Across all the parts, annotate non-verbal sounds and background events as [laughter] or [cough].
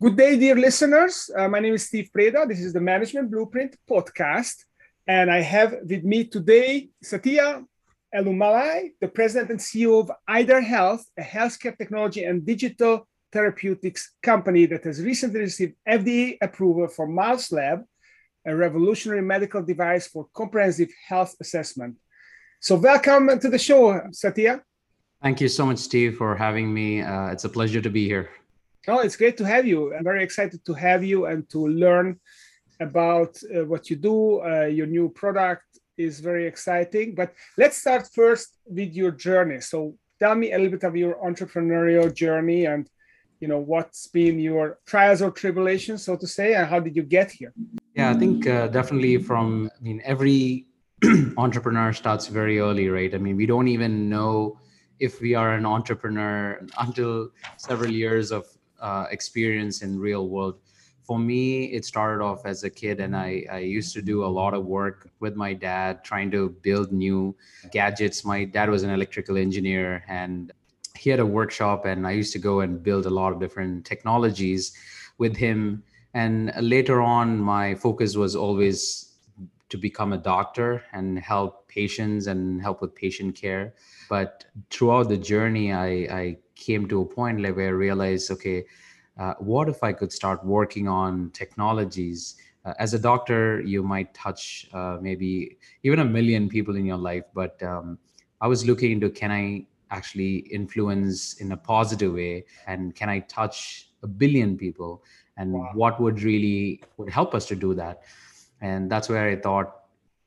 Good day, dear listeners. Uh, my name is Steve Preda. This is the Management Blueprint podcast. And I have with me today Satya Elumalai, the president and CEO of Aidar Health, a healthcare technology and digital therapeutics company that has recently received FDA approval for MouthLab, a revolutionary medical device for comprehensive health assessment. So, welcome to the show, Satya. Thank you so much, Steve, for having me. Uh, it's a pleasure to be here. Oh, it's great to have you. I'm very excited to have you and to learn about uh, what you do. Uh, your new product is very exciting. But let's start first with your journey. So tell me a little bit of your entrepreneurial journey and you know what's been your trials or tribulations, so to say, and how did you get here? Yeah, I think uh, definitely from I mean every [clears throat] entrepreneur starts very early, right? I mean we don't even know if we are an entrepreneur until several years of uh, experience in real world. For me it started off as a kid and I, I used to do a lot of work with my dad trying to build new gadgets. My dad was an electrical engineer and he had a workshop and i used to go and build a lot of different technologies with him. And later on my focus was always to become a doctor and help patients and help with patient care. But throughout the journey i, I came to a point like where I realized, okay, uh, what if I could start working on technologies? Uh, as a doctor, you might touch uh, maybe even a million people in your life, but um, I was looking into can I actually influence in a positive way, and can I touch a billion people, and wow. what would really would help us to do that? And that's where I thought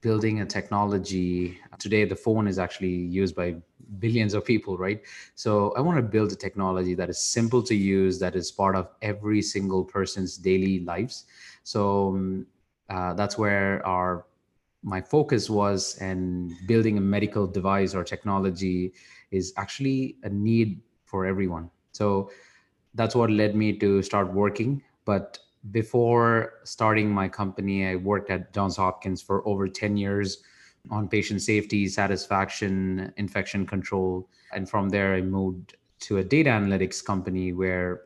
building a technology. Today the phone is actually used by billions of people right? So i want to build a technology that is simple to use that is part of every single person's daily lives. So um, uh, that's where our my focus was and building a medical device or technology is actually a need for everyone. So that's what led me to start working but before starting my company, I worked at Johns Hopkins for over 10 years on patient safety, satisfaction, infection control. And from there, I moved to a data analytics company where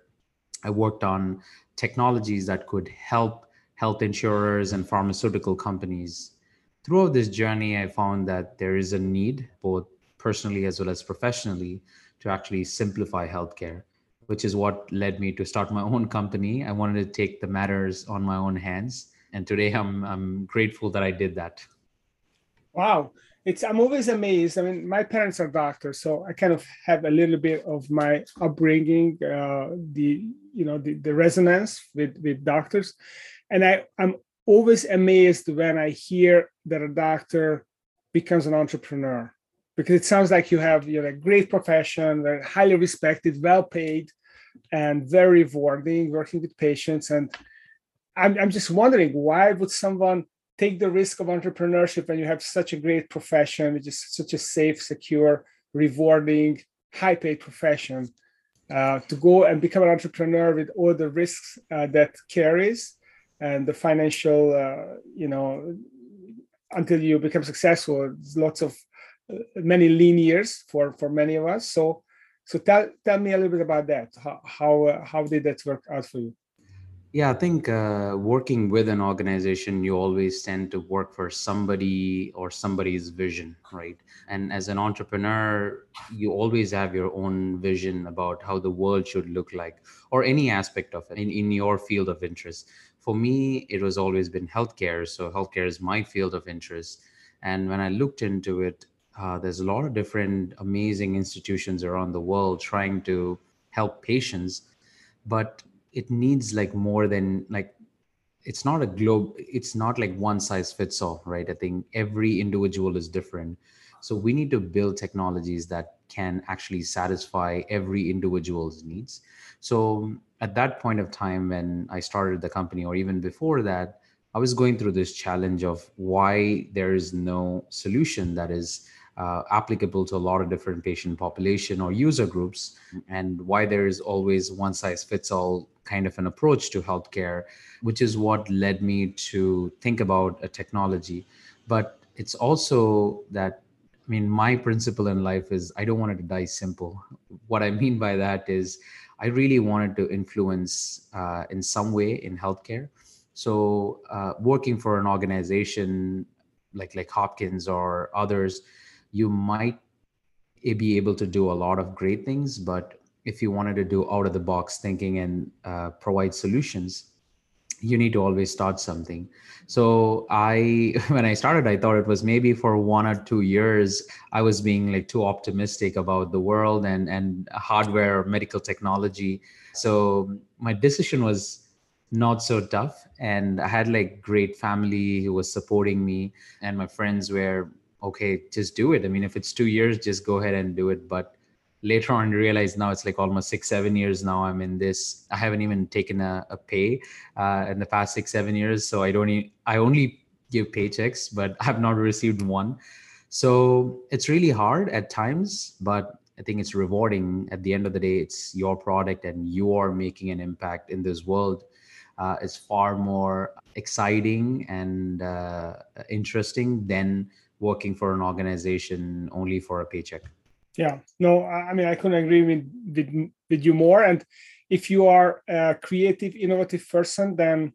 I worked on technologies that could help health insurers and pharmaceutical companies. Throughout this journey, I found that there is a need, both personally as well as professionally, to actually simplify healthcare which is what led me to start my own company. I wanted to take the matters on my own hands. And today I'm, I'm grateful that I did that. Wow. It's, I'm always amazed. I mean, my parents are doctors, so I kind of have a little bit of my upbringing, uh, the, you know, the, the resonance with, with doctors. And I, I'm always amazed when I hear that a doctor becomes an entrepreneur because it sounds like you have you know, a great profession, very highly respected, well paid, and very rewarding working with patients. And I'm, I'm just wondering why would someone take the risk of entrepreneurship when you have such a great profession, which is such a safe, secure, rewarding, high paid profession, uh, to go and become an entrepreneur with all the risks uh, that carries and the financial, uh, you know, until you become successful, there's lots of many lean years for for many of us. So so tell tell me a little bit about that. How how uh, how did that work out for you? Yeah, I think uh, working with an organization, you always tend to work for somebody or somebody's vision, right? And as an entrepreneur, you always have your own vision about how the world should look like, or any aspect of it in, in your field of interest. For me, it was always been healthcare. So, healthcare is my field of interest. And when I looked into it, uh, there's a lot of different amazing institutions around the world trying to help patients but it needs like more than like it's not a globe it's not like one size fits all right? I think every individual is different. So we need to build technologies that can actually satisfy every individual's needs. So at that point of time when i started the company or even before that i was going through this challenge of why there is no solution that is uh, applicable to a lot of different patient population or user groups and why there is always one size fits all kind of an approach to healthcare which is what led me to think about a technology but it's also that i mean my principle in life is i don't want it to die simple what I mean by that is I really wanted to influence uh, in some way in healthcare. So uh, working for an organization like like Hopkins or others, you might be able to do a lot of great things, but if you wanted to do out of the box thinking and uh, provide solutions, you need to always start something. So i [laughs] when i started i thought it was maybe for one or two years i was being like too optimistic about the world and and hardware medical technology. So my decision was not so tough and i had like great family who was supporting me and my friends were okay just do it. I mean if it's two years just go ahead and do it. But later on realized now it's like almost six seven years now i'm in this. I haven't even taken a, a pay uh, in the past six seven years. So i don't i only give paychecks but [laughs] i've not received one. So it's really hard at times but i think it's rewarding. At the end of the day it's your product and you are making an impact in this world. Uh, it's far more exciting and uh, interesting than working for an organization only for a paycheck. Yeah. No i mean i couldn't agree with, with with you more. And if you are a creative innovative person then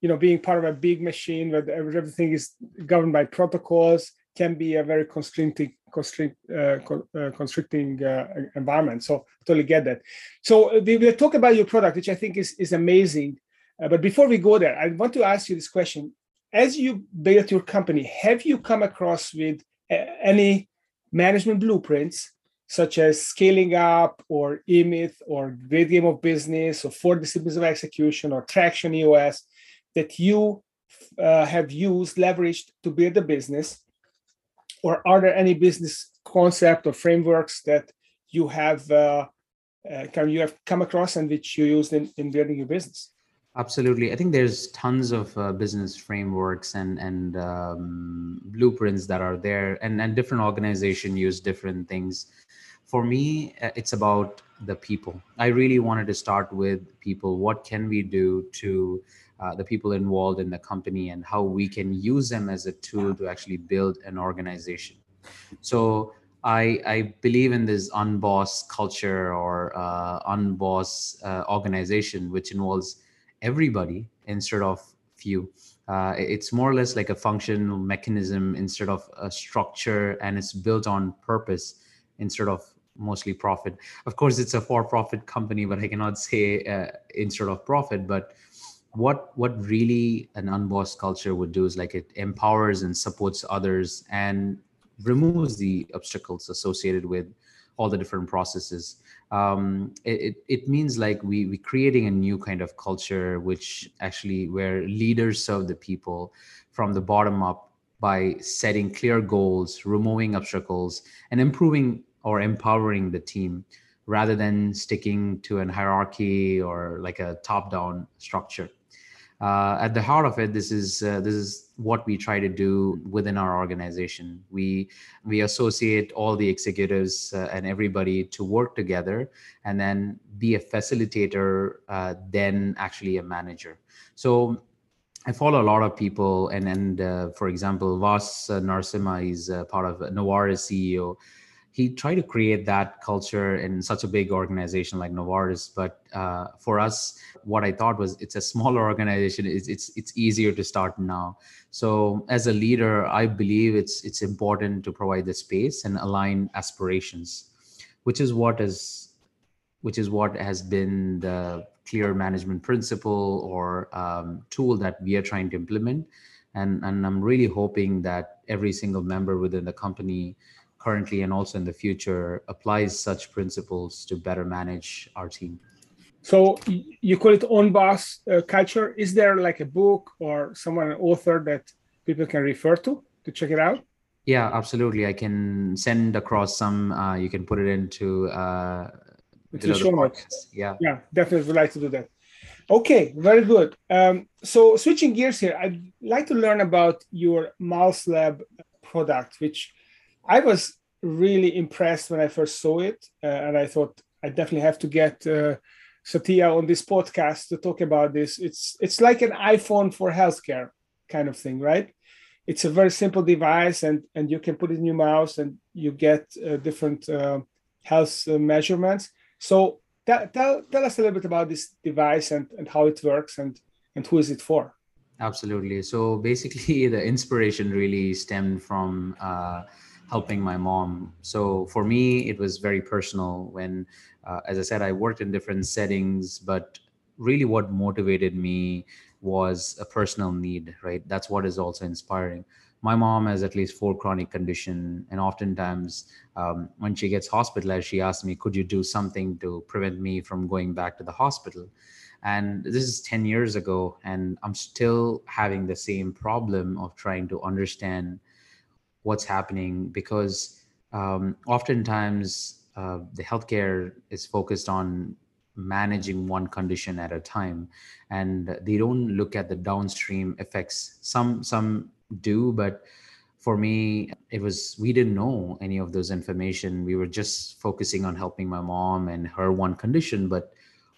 you know being part of a big machine where everything is governed by protocols can be a very constricting constrict, uh, uh, constricting uh, environment. So totally get that. So uh, we will talk about your product which i think is is amazing. Uh, but before we go there i want to ask you this question as you built your company have you come across with uh, any management blueprints such as scaling up or emyth or great game of business or four disciplines of execution or traction eos that you uh, have used leveraged to build a business? Or are there any business concept or frameworks that you have uh, uh, you have come across and which you used in, in building your business absolutely. I think there's tons of uh, business frameworks and and um, blueprints that are there and and different organizations use different things. For me uh, it's about the people. I really wanted to start with people. What can we do to uh, the people involved in the company and how we can use them as a tool to actually build an organization? So I, I believe in this unboss culture or uh, unboss uh, organization, which involves everybody instead of few. Uh, it's more or less like a functional mechanism instead of a structure, and it's built on purpose instead of mostly profit. Of course, it's a for-profit company, but I cannot [laughs] say uh, instead of profit. But what what really an unbossed culture would do is like it empowers and supports others and removes the obstacles associated with all the different processes. Um, it, it means like we we creating a new kind of culture, which actually where leaders serve the people from the bottom up by setting clear goals, removing obstacles, and improving or empowering the team rather than sticking to an hierarchy or like a top-down structure. Uh, at the heart of it, this is uh, this is what we try to do within our organization. We we associate all the executives uh, and everybody to work together, and then be a facilitator, uh, then actually a manager. So I follow a lot of people, and and uh, for example, Vas Narasimha is part of Novartis CEO he tried to create that culture in such a big organization like Novartis. But uh, for us, what I thought was it's a smaller organization. It's, it's it's easier to start now. So as a leader, I believe it's it's important to provide the space and align aspirations, which is what is which is what has been the clear management principle or um, tool that we are trying to implement. And, and I'm really hoping that every single member within the company currently and also in the future applies such principles to better manage our team? So you call it unboss uh, culture. Is there like a book or someone an author that people can refer to to check it out? Yeah absolutely. I can send across some uh, you can put it into uh into show notes. yeah. Yeah definitely would like to do that. Okay very good. Um, so switching gears here i'd like to learn about your MouthLab product which I was really impressed when I first saw it, uh, and I thought I definitely have to get uh, Satya on this podcast to talk about this. It's it's like an iPhone for healthcare kind of thing, right? It's a very simple device, and and you can put it in your mouse, and you get uh, different uh, health uh, measurements. So tell, tell, tell us a little bit about this device and, and how it works and, and who is it for? Absolutely. So basically, [laughs] the inspiration really stemmed from uh, helping my mom. So for me, it was very personal when, uh, as I said, I worked in different settings, but really what motivated me was a personal need, right? That's what is also inspiring. My mom has at least four chronic condition, and oftentimes um, when she gets hospitalized, she asks me, "Could you do something to prevent me from going back to the hospital?" And this is 10 years ago, and I'm still having the same problem of trying to understand what's happening because um, oftentimes uh, the healthcare is focused on managing one condition at a time and they don't look at the downstream effects. Some some do but for me it was we didn't know any of those information. We were just focusing on helping my mom and her one condition but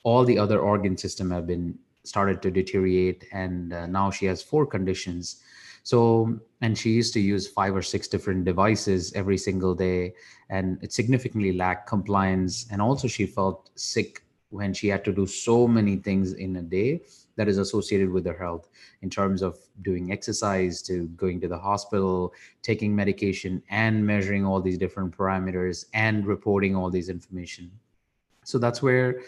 all the other organ system have been started to deteriorate and uh, now she has four conditions so and she used to use five or six different devices every single day and it significantly lacked compliance. And also she felt sick when she had to do so many things in a day that is associated with her health in terms of doing exercise to going to the hospital taking medication and measuring all these different parameters and reporting all these information. So that's where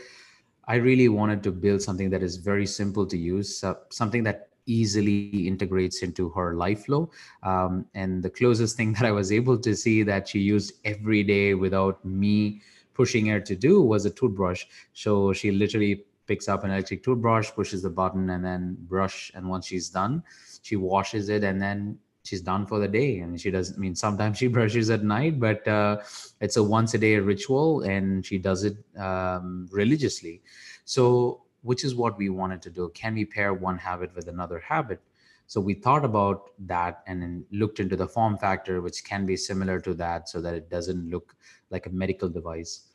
i really wanted to build something that is very simple to use something that easily integrates into her life flow um, and the closest thing that i was able to see that she used every day without me pushing her to do was a toothbrush. So she literally picks up an electric toothbrush, pushes the button, and then brush. And once she's done, she washes it, and then she's done for the day. And she doesn't I mean sometimes [laughs] she brushes at night, but uh, it's a once a day ritual, and she does it um, religiously. So, which is what we wanted to do. Can we pair one habit with another habit? So we thought about that and then looked into the form factor, which can be similar to that so that it doesn't look like a medical device.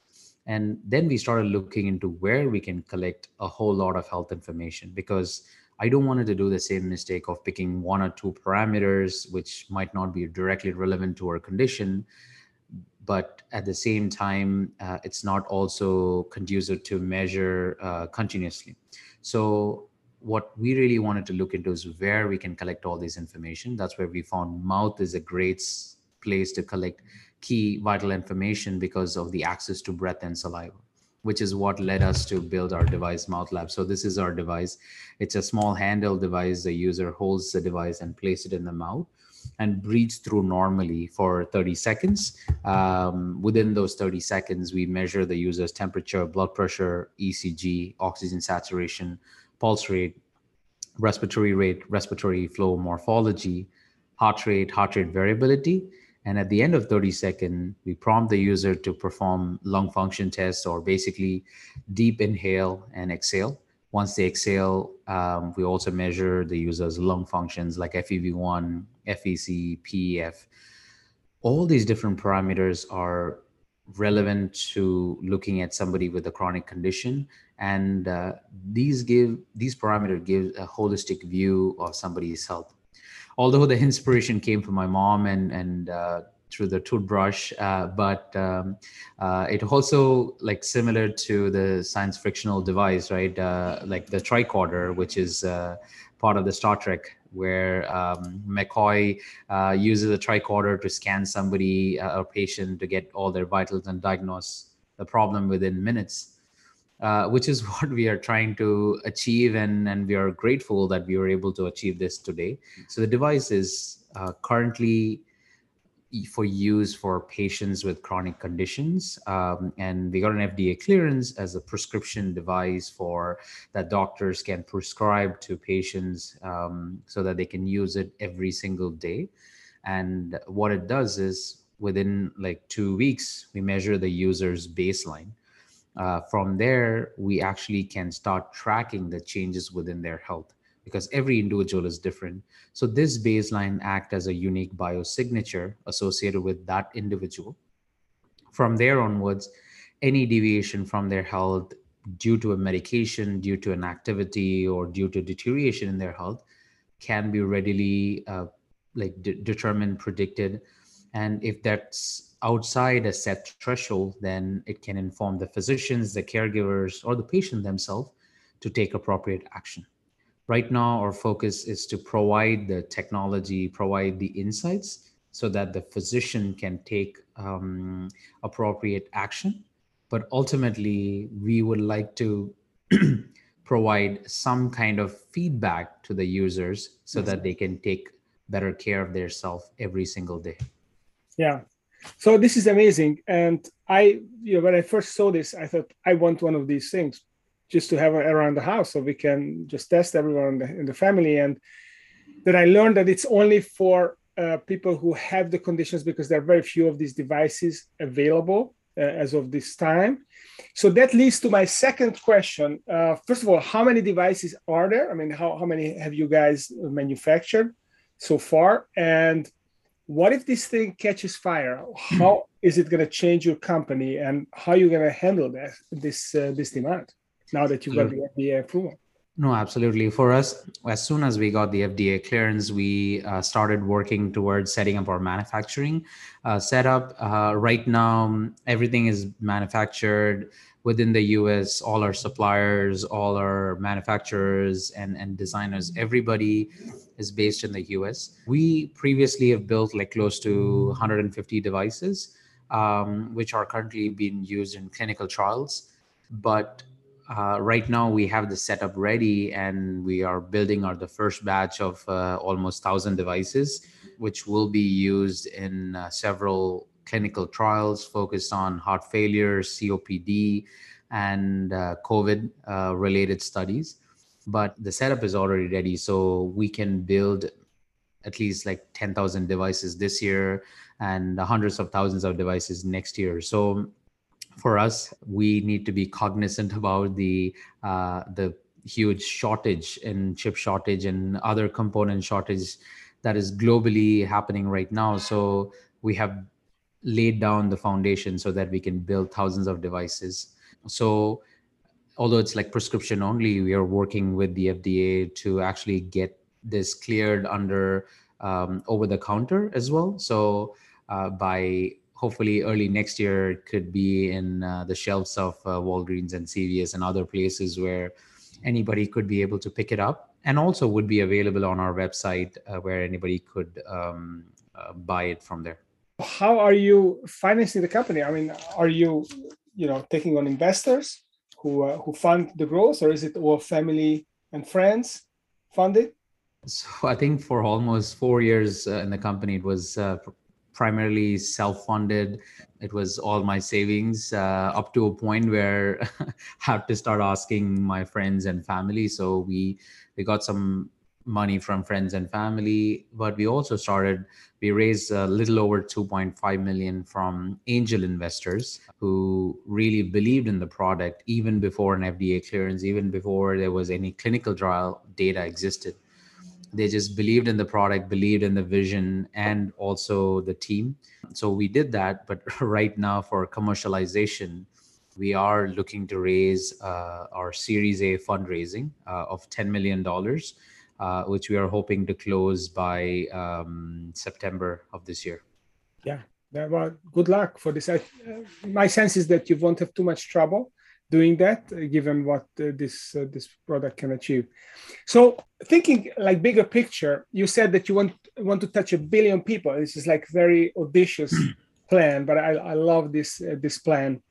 And then we started looking into where we can collect a whole lot of health information because I don't want to do the same mistake of picking one or two parameters, which might not be directly relevant to our condition. But at the same time, uh, it's not also conducive to measure uh, continuously. So what we really wanted to look into is where we can collect all this information. That's where we found mouth is a great place to collect key vital information because of the access to breath and saliva, which is what led us to build our device Mouth Lab. So this is our device. It's a small handheld device. The user holds the device and place it in the mouth and breathes through normally for 30 seconds. Um, within those 30 seconds, we measure the user's temperature, blood pressure, ECG, oxygen saturation, pulse rate, respiratory rate, respiratory flow morphology, heart rate, heart rate variability. And at the end of 30 seconds, we prompt the user to perform lung function tests or basically deep inhale and exhale. Once they exhale, um, we also measure the user's lung functions like FEV1, FVC, PEF. All these different parameters are relevant to looking at somebody with a chronic condition and uh, these give these parameters give a holistic view of somebody's health although the inspiration came from my mom and and uh, through the toothbrush uh, but um, uh, it also like similar to the science frictional device right uh, like the tricorder which is uh, part of the star trek where um, mccoy uses a tricorder to scan somebody a patient to get all their vitals and diagnose the problem within minutes uh, which is [laughs] what we are trying to achieve and, and we are grateful that we were able to achieve this today. So the device is uh, currently for use for patients with chronic conditions um, and we got an fda clearance as a prescription device for that doctors can prescribe to patients um, so that they can use it every single day. And what it does is within like two weeks we measure the user's baseline. Uh, from there, we actually can start tracking the changes within their health because every individual is different. So this baseline act as a unique biosignature associated with that individual. From there onwards, any deviation from their health due to a medication, due to an activity, or due to deterioration in their health can be readily uh, like de- determined, predicted, and if that's outside a set threshold, then it can inform the physicians, the caregivers, or the patient themselves to take appropriate action. Right now, our focus is to provide the technology, provide the insights so that the physician can take um, appropriate action. But ultimately, we would like to [clears throat] provide some kind of feedback to the users so that they can take better care of their self every single day. Yeah. So this is amazing. And I, you know, when I first saw this, I thought I want one of these things just to have around the house so we can just test everyone in the, in the family. And then I learned that it's only for uh, people who have the conditions because there are very few of these devices available uh, as of this time. So that leads to my second question. Uh, first of all, how many devices are there? I mean, how, how many have you guys manufactured so far? And what if this thing catches fire? How is it going to change your company, and how are you going to handle that this uh, this demand now that you've got the FDA approval? No, absolutely. For us, as soon as we got the FDA clearance, we uh, started working towards setting up our manufacturing uh, setup. Uh, right now, everything is manufactured within the US. All our suppliers, all our manufacturers, and, and designers, everybody is based in the US. We previously have built like close to 150 devices, um, which are currently being used in clinical trials. But uh, right now we have the setup ready and we are building our the first batch of uh, almost 1000 devices which will be used in uh, several clinical trials focused on heart failure copd and uh, covid uh, related studies. But the setup is already ready so we can build at least like 10000 devices this year and hundreds of thousands of devices next year. So for us, we need to be cognizant about the uh, the huge shortage and chip shortage and other component shortage that is globally happening right now. So we have laid down the foundation so that we can build thousands of devices. So although it's like prescription only, we are working with the FDA to actually get this cleared under um, over the counter as well. So uh, by hopefully early next year it could be in uh, the shelves of uh, Walgreens and CVS and other places where anybody could be able to pick it up and also would be available on our website uh, where anybody could um, uh, buy it from there. How are you financing the company? I mean, are you, you know, taking on investors who uh, who fund the growth, or is it all family and friends funded? So I think for almost four years uh, in the company, it was primarily self-funded. It was all my savings uh, up to a point where [laughs] I had to start asking my friends and family. So we we got some money from friends and family, but we also started. We raised a little over 2.5 million from angel investors who really believed in the product even before an FDA clearance, even before there was any clinical trial data existed they just believed in the product believed in the vision and also the team. So we did that but [laughs] right now for commercialization we are looking to raise uh, our series a fundraising uh, of $10 million uh, which we are hoping to close by um, september of this year. Yeah. Well good luck for this. I, my sense is that you won't have too much trouble doing that uh, given what uh, this uh, this product can achieve. So thinking like bigger picture you said that you want want to touch a billion people. This is like very audacious plan but i, I love this uh, this plan.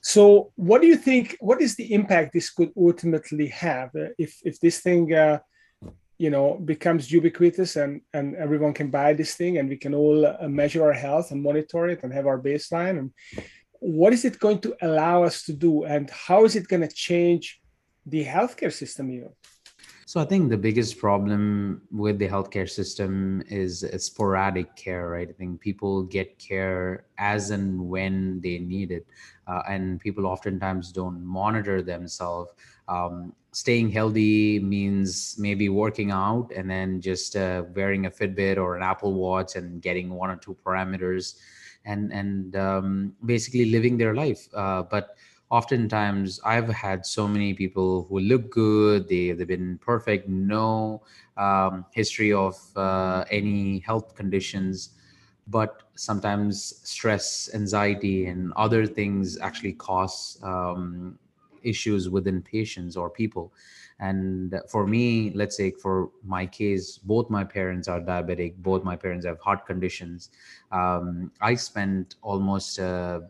So what do you think what is the impact this could ultimately have uh, if if this thing uh, you know becomes ubiquitous and and everyone can buy this thing and we can all measure our health and monitor it and have our baseline and what is it going to allow us to do and how is it going to change the healthcare system even so i think the biggest problem with the healthcare system is sporadic care right? I think people get care as and when they need it uh, and people oftentimes don't monitor themselves. Um, staying healthy means maybe working out and then just uh, wearing a fitbit or an apple watch and getting one or two parameters and and um, basically living their life. Uh, but oftentimes, I've had so many people who look good. They they've been perfect, no um, history of uh, any health conditions. but sometimes stress anxiety and other things actually cause um, issues within patients or people and for me let's say for my case both my parents are diabetic both my parents have heart conditions. Um, i spent almost uh,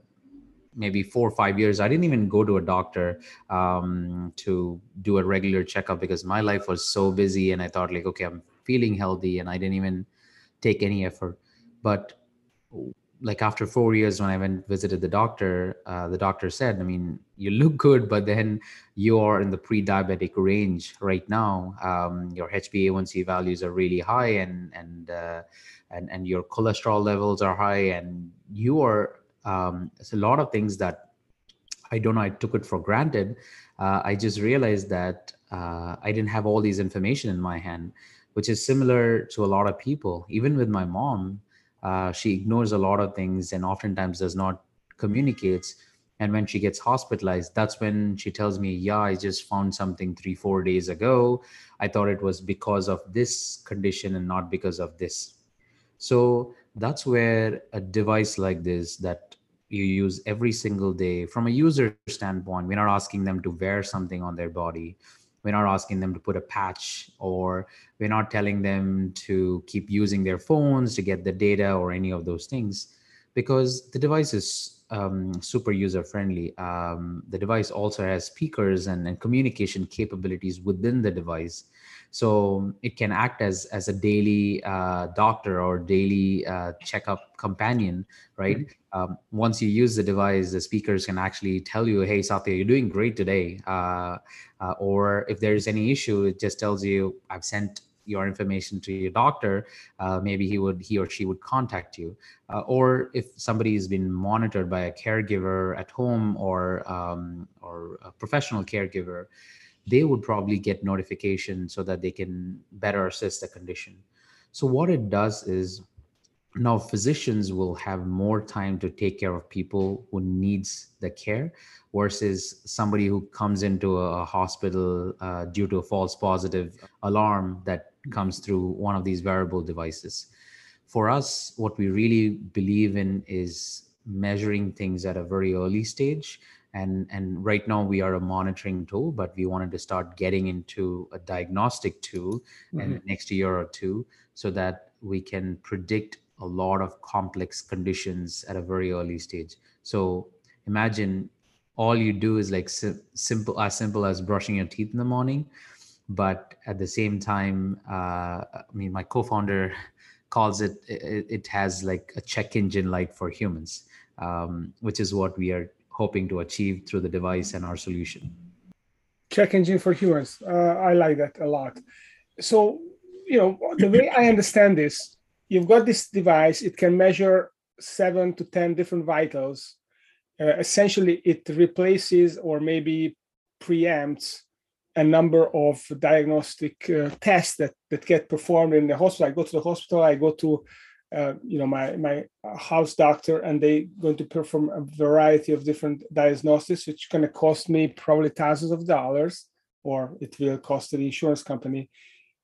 maybe four or five years i didn't even go to a doctor um, to do a regular checkup because my life was so busy and i thought like okay i'm feeling healthy and i didn't even take any effort. But like after four years when i went visited the doctor uh, the doctor said i mean you look good but then you are in the pre-diabetic range right now. Um, your hba1c values are really high and and uh, and and your cholesterol levels are high and you are um, it's a lot of things that i don't know i took it for granted. Uh, i just realized that uh, i didn't have all these information in my hand which is similar to a lot of people. Even with my mom uh, she ignores a lot of things and oftentimes does not communicates. And when she gets hospitalized that's when she tells me yeah i just found something three four days ago. I thought it was because of this condition and not because of this. So that's where a device like this that you use every single day from a user standpoint we're not asking them to wear something on their body we're not asking them to put a patch or we're not telling them to keep using their phones to get the data or any of those things because the device is um, super user friendly. Um, the device also has speakers and, and, communication capabilities within the device. So it can act as, as a daily uh, doctor or daily uh, checkup companion, right? Mm-hmm. Um, once you use the device, the speakers can actually tell you, hey, Satya, you're doing great today. Uh, uh or if there's any issue, it just tells you, I've sent your information to your doctor, uh, maybe he would he or she would contact you. Uh, or if somebody has been monitored by a caregiver at home or um, or a professional caregiver, they would probably get notification so that they can better assess the condition. So what it does is now physicians will have more time to take care of people who needs the care versus somebody who comes into a hospital uh, due to a false positive alarm that comes through one of these wearable devices. For us, what we really believe in is measuring things at a very early stage. And, and right now we are a monitoring tool, but we wanted to start getting into a diagnostic tool mm-hmm. in the next year or two so that we can predict a lot of complex conditions at a very early stage. So imagine all you do is like sim- simple as simple as brushing your teeth in the morning but at the same time uh, i mean my co-founder [laughs] calls it, it, it has like a check engine light for humans um, which is what we are hoping to achieve through the device and our solution. Check engine for humans. Uh, i like that a lot. So you know the way i understand this you've got this device it can measure seven to ten different vitals. Uh, essentially it replaces or maybe preempts a number of diagnostic uh, tests that, that get performed in the hospital. I go to the hospital, I go to uh, you know my my house doctor, and they going to perform a variety of different diagnostics, which going to cost me probably thousands of dollars, or it will cost the insurance company.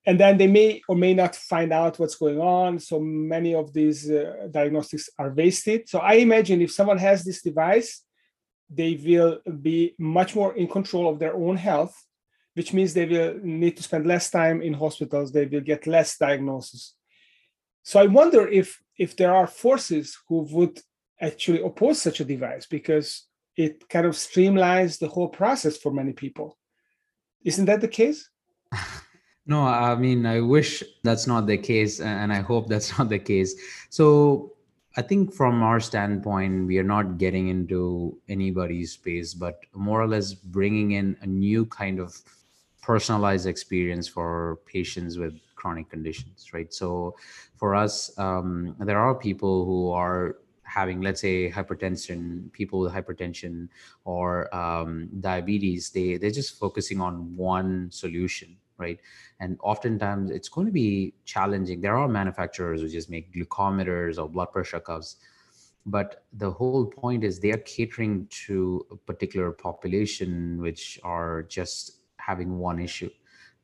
And then they may or may not find out what's going on. So many of these uh, diagnostics are wasted. So I imagine if someone has this device, they will be much more in control of their own health which means they will need to spend less time in hospitals they will get less diagnosis so i wonder if if there are forces who would actually oppose such a device because it kind of streamlines the whole process for many people. Isn't that the case? [laughs] No i mean i wish that's not the case and i hope that's [laughs] not the case. So I think from our standpoint, we are not getting into anybody's space, but more or less bringing in a new kind of personalized experience for patients with chronic conditions, right? So for us, um, there are people who are having, let's say, hypertension, people with hypertension or um, diabetes, they, they're just focusing on one solution, right? And oftentimes it's going to be challenging. There are manufacturers who just make glucometers or blood pressure cuffs but the whole point is they are catering to a particular population which are just having one issue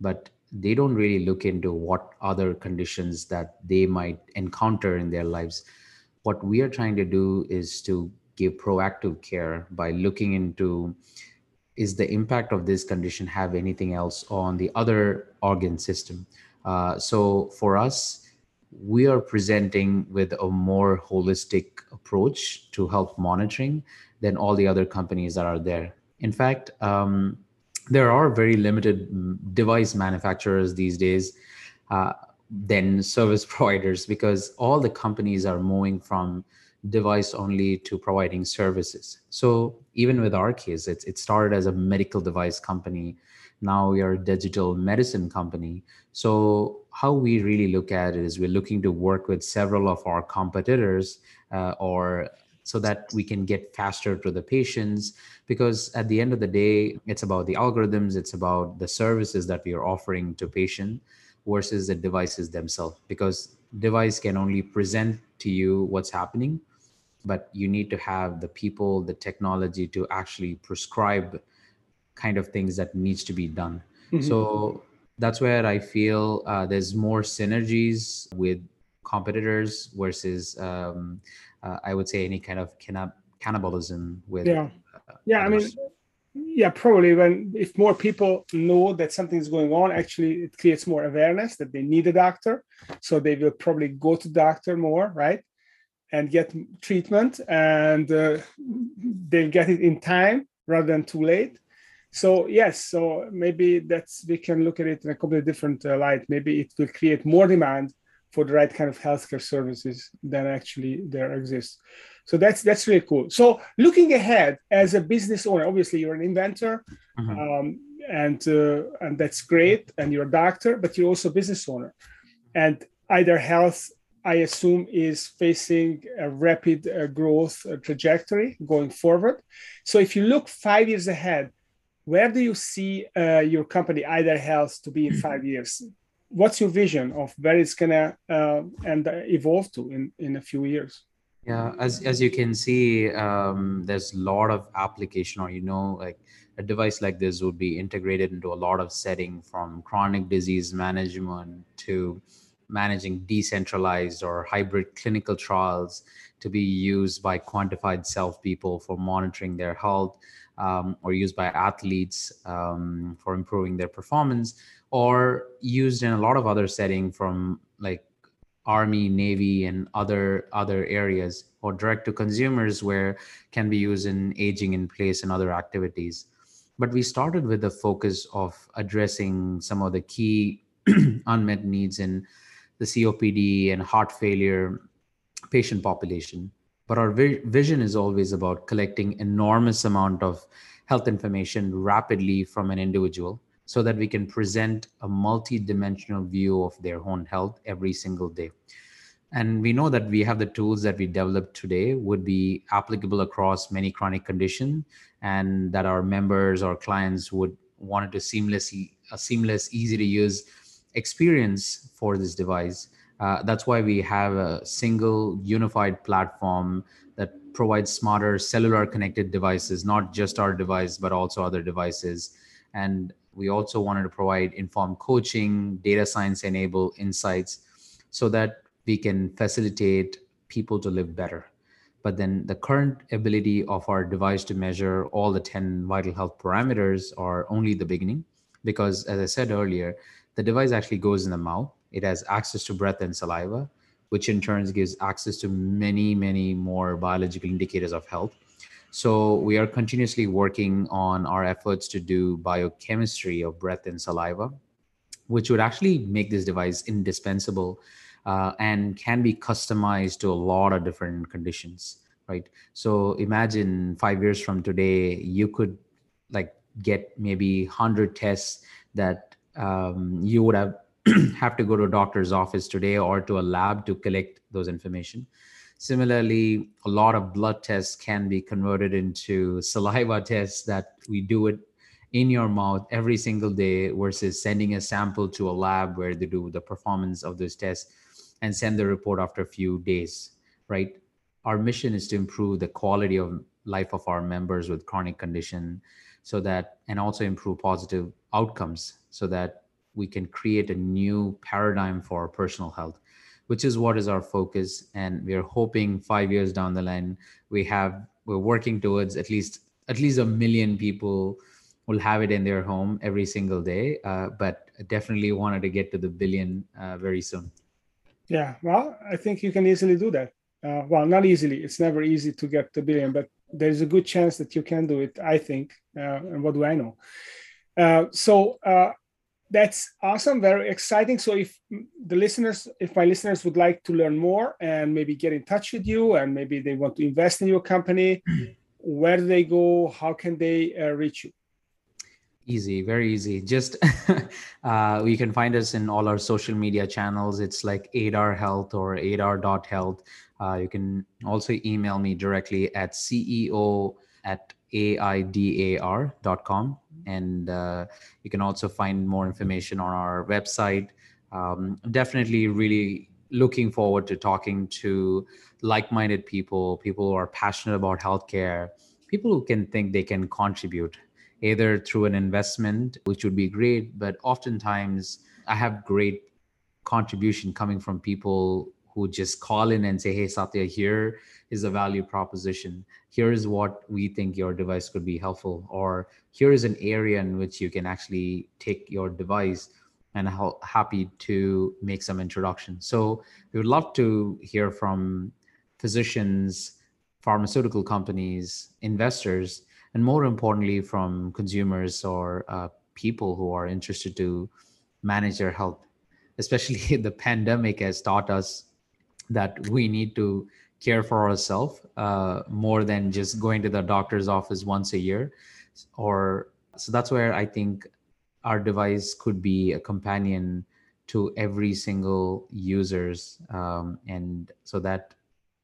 but they don't really look into what other conditions that they might encounter in their lives. What we are trying to do is to give proactive care by looking into is the impact of this condition have anything else on the other organ system? Uh, so for us we are presenting with a more holistic approach to health monitoring than all the other companies that are there. In fact um, there are very limited device manufacturers these days uh, than service [laughs] providers because all the companies are moving from device only to providing services. So even with our case, it's, it started as a medical device company. Now we are a digital medicine company. So how we really look at it is we're looking to work with several of our competitors uh, or so that we can get faster to the patients because at the end of the day it's about the algorithms it's about the services that we are offering to patient versus the devices themselves because device can only present to you what's happening but you need to have the people the technology to actually prescribe kind of things that needs to be done mm-hmm. so that's where i feel uh, there's more synergies with competitors versus um, uh, i would say any kind of cannibalism with yeah. uh, yeah others. i mean yeah probably when if more people know that something's going on actually it creates more awareness that they need a doctor. So they will probably go to doctor more right? And get treatment and uh, they'll get it in time rather than too late. So yes so maybe that's we can look at it in a completely different uh, light. Maybe it will create more demand for the right kind of healthcare services than actually there exists. So that's that's really cool. So looking ahead as a business owner obviously you're an inventor mm-hmm. um, and uh, and that's great and you're a doctor but you're also a business owner. And Aidar Health i assume is facing a rapid uh, growth uh, trajectory going forward. So if you look five years ahead where do you see uh, your company Aidar Health to be in five years what's your vision of where it's gonna uh, and evolve to in in a few years? Yeah as as you can see um, there's a lot of application or you know like a device like this would be integrated into a lot of setting from chronic disease management to managing decentralized or hybrid clinical trials to be used by quantified self people for monitoring their health um, or used by athletes um, for improving their performance or used in a lot of other setting from like army navy and other other areas or direct to consumers where can be used in aging in place and other activities. But we started with the focus of addressing some of the key [clears throat] unmet needs in the copd and heart failure patient population. But our vi- vision is always about collecting enormous amount of health information rapidly from an individual so that we can present a multi-dimensional view of their own health every single day. And we know that we have the tools that we developed today would be applicable across many chronic conditions and that our members or clients would want to seamlessly a seamless easy to use experience for this device. Uh, that's why we have a single unified platform that provides smarter cellular connected devices not just our device but also other devices. And we also wanted to provide informed coaching, data science enable insights so that we can facilitate people to live better. But then the current ability of our device to measure all the 10 vital health parameters are only the beginning. Because as I said earlier, the device actually goes in the mouth. It has access to breath and saliva, which in turn gives access to many, many more biological indicators of health so we are continuously working on our efforts to do biochemistry of breath and saliva, which would actually make this device indispensable uh, and can be customized to a lot of different conditions, right? So imagine five years from today, you could like get maybe 100 tests that um, you would have [clears throat] have to go to a doctor's office today or to a lab to collect those information Similarly, a lot of blood tests can be converted into saliva tests that we do it in your mouth every single day versus sending a sample to a lab where they do the performance of those tests and send the report after a few days, right? Our mission is to improve the quality of life of our members with chronic condition so that and also improve positive outcomes so that we can create a new paradigm for personal health which is what is our focus. And we're hoping five years down the line, we have we're working towards at least at least a million people will have it in their home every single day. Uh, but definitely wanted to get to the billion uh, very soon. Yeah, well, I think you can easily do that. Uh, well, not easily. It's never easy to get to billion, but there's a good chance that you can do it. I think. Uh, and what do I know? Uh, so uh, that's awesome, very exciting. So if the listeners, if my listeners would like to learn more and maybe get in touch with you, and maybe they want to invest in your company, where do they go? How can they uh, reach you? Easy, very easy. Just [laughs] uh, you can find us in all our social media channels. It's like Aidar Health or Aidar.health. Uh, you can also email me directly at CEO at aidar.com. And uh, you can also find more information on our website. Um, definitely really looking forward to talking to like minded people, people who are passionate about healthcare, people who can think they can contribute either through an investment, which would be great, but oftentimes I have great contribution coming from people who just call in and say, Hey, Satya, here is a value proposition. Here is what we think your device could be helpful, or here is an area in which you can actually take your device and how happy to make some introduction. So we would love to hear from physicians, pharmaceutical companies, investors and more importantly from consumers or uh, people who are interested to manage their health especially [laughs] the pandemic has taught us that we need to care for ourselves uh, more than just going to the doctor's office once a year. Or so that's where i think our device could be a companion to every single users um, and so that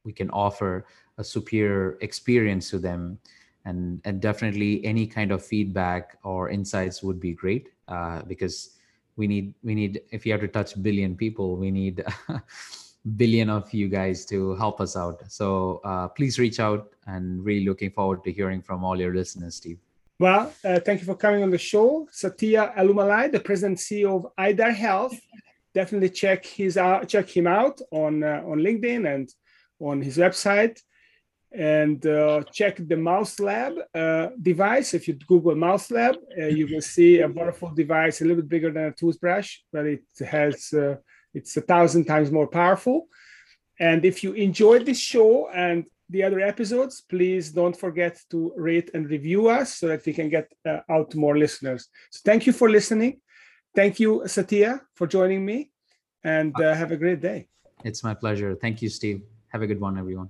we can offer a superior experience to them. And and definitely any kind of feedback or insights would be great uh, because we need we need if you have to touch billion people we need [laughs] billion of you guys to help us out. So uh, please reach out and really looking forward to hearing from all your listeners steve. Well uh, thank you for coming on the show. Satya Alumalai, the president ceo of Aidar health definitely check his out check him out on uh, on linkedin and on his website. And uh, check the MouthLab uh, device. If you Google MouthLab, uh, you will see a wonderful device, a little bit bigger than a toothbrush, but it has it's a thousand times more powerful. And if you enjoyed this show and the other episodes, please don't forget to rate and review us so that we can get uh, out to more listeners. So thank you for listening. Thank you, Satya, for joining me, and uh, have a great day. It's my pleasure. Thank you, Steve. Have a good one, everyone.